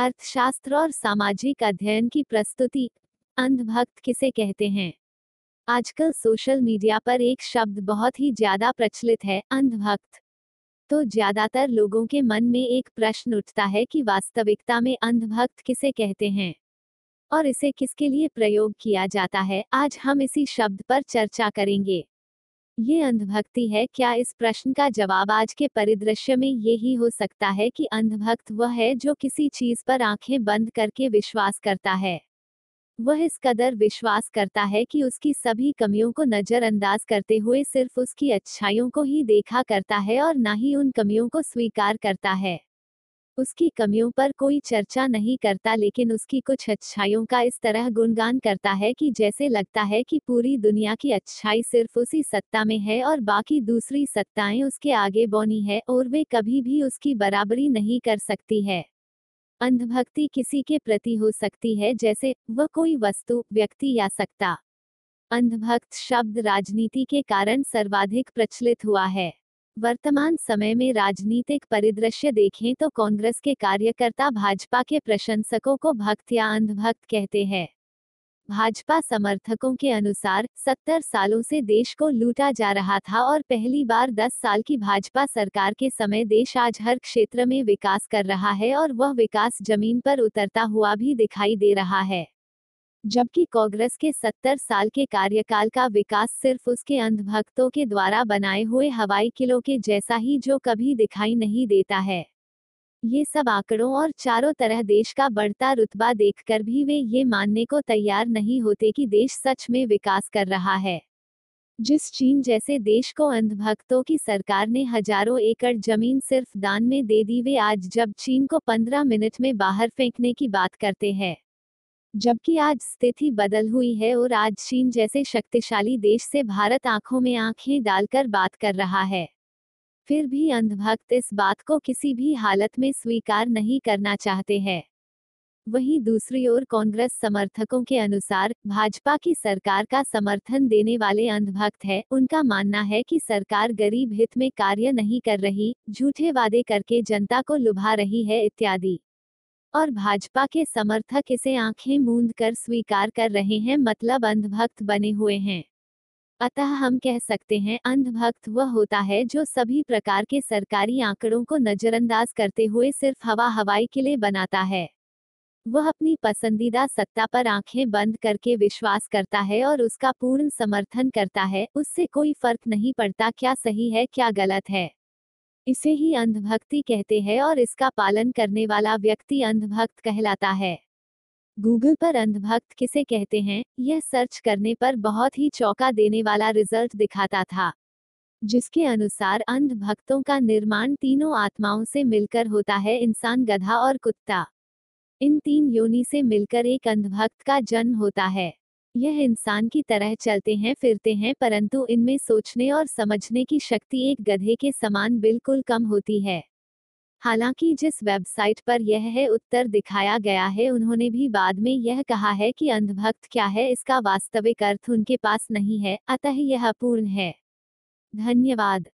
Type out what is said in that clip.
अर्थशास्त्र और सामाजिक अध्ययन की प्रस्तुति, अंधभक्त किसे कहते हैं? आजकल सोशल मीडिया पर एक शब्द बहुत ही ज़्यादा प्रचलित है, अंधभक्त। तो ज़्यादातर लोगों के मन में एक प्रश्न उठता है कि वास्तविकता में अंधभक्त किसे कहते हैं? और इसे किसके लिए प्रयोग किया जाता है? आज हम इसी शब्द पर चर्चा करेंगे। ये अंधभक्ति है, क्या इस प्रश्न का जवाब आज के परिदृश्य में ये ही हो सकता है कि अंधभक्त वह है जो किसी चीज़ पर आँखें बंद करके विश्वास करता है? वह इस कदर विश्वास करता है कि उसकी सभी कमियों को नजरअंदाज करते हुए सिर्फ़ उसकी अच्छाइयों को ही देखा करता है और ना ही उन कमियों को स्वीकार करता है। उसकी कमियों पर कोई चर्चा नहीं करता लेकिन उसकी कुछ अच्छाइयों का इस तरह गुणगान करता है कि जैसे लगता है कि पूरी दुनिया की अच्छाई सिर्फ़ उसी सत्ता में है और बाकी दूसरी सत्ताएँ उसके आगे बौनी है और वे कभी भी उसकी बराबरी नहीं कर सकती है। अंधभक्ति किसी के प्रति हो सकती है जैसे, वह कोई वस्तु, व्यक्ति या सत्ता। अंधभक्त शब्द राजनीति के कारण सर्वाधिक प्रचलित हुआ है। वर्तमान समय में राजनीतिक परिदृश्य देखें तो कांग्रेस के कार्यकर्ता भाजपा के प्रशंसकों को भक्त या अंधभक्त कहते हैं। भाजपा समर्थकों के अनुसार, सत्तर सालों से देश को लूटा जा रहा था और पहली बार दस साल की भाजपा सरकार के समय देश आज हर क्षेत्र में विकास कर रहा है और वह विकास ज़मीन पर उतरता हुआ भी दिखाई दे रहा है। जबकि कांग्रेस के सत्तर साल के कार्यकाल का विकास सिर्फ़ उसके अंधभक्तों के द्वारा बनाए हुए हवाई किलो के जैसा ही जो कभी दिखाई नहीं देता है। ये सब आंकड़ों और चारों तरह देश का बढ़ता रुतबा देखकर भी वे ये मानने को तैयार नहीं होते कि देश सच में विकास कर रहा है। जिस चीन जैसे देश को अंधभक्तों की सरकार ने हज़ारों एकड़ ज़मीन सिर्फ़ दान में दे दी, वे आज जब चीन को पंद्रह मिनट में बाहर फेंकने की बात करते हैं। जबकि आज स्थिति बदल हुई है और आज चीन जैसे शक्तिशाली देश से भारत आँखों में आँखें डालकर बात कर रहा है। फिर भी अंधभक्त इस बात को किसी भी हालत में स्वीकार नहीं करना चाहते हैं। वहीं दूसरी ओर कांग्रेस समर्थकों के अनुसार, भाजपा की सरकार का समर्थन देने वाले अंधभक्त है। उनका मानना है कि सरकार गरीब हित में कार्य नहीं कर रही, झूठे वादे करके जनता को लुभा रही है इत्यादि। और भाजपा के समर्थक इसे आँखें मूंद कर स्वीकार कर रहे हैं मतलब अंधभक्त बने हुए हैं। अतः हम कह सकते हैं, अंधभक्त वह होता है जो सभी प्रकार के सरकारी आंकड़ों को नजरअंदाज करते हुए सिर्फ़ हवा हवाई किले बनाता है। वह अपनी पसंदीदा सत्ता पर आँखें बंद करके विश्वास करता है और उसका पूर्ण समर्थन करता है, उससे कोई फ़र्क नहीं पड़ता क्या सही है, क्या गलत है। इसे ही अंधभक्ति कहते हैं और इसका पालन करने वाला व्यक्ति अंधभक्त कहलाता है। गूगल पर अंधभक्त किसे कहते हैं? यह सर्च करने पर बहुत ही चौंका देने वाला रिज़ल्ट दिखाता था, जिसके अनुसार अंधभक्तों का निर्माण तीनों आत्माओं से मिलकर होता है, इंसान गधा और कुत्ता। इन तीन योनि से मिलकर एक अंधभक्त का जन्म होता है। यह इंसान की तरह चलते हैं, फिरते हैं, परंतु इनमें सोचने और समझने की शक्ति एक गधे के समान बिल्कुल कम होती है। हालाँकि जिस वेबसाइट पर यह है, उत्तर दिखाया गया है, उन्होंने भी बाद में यह कहा है कि अंधभक्त क्या है, इसका वास्तविक अर्थ उनके पास नहीं है, अतः यह अपूर्ण है। धन्यवाद।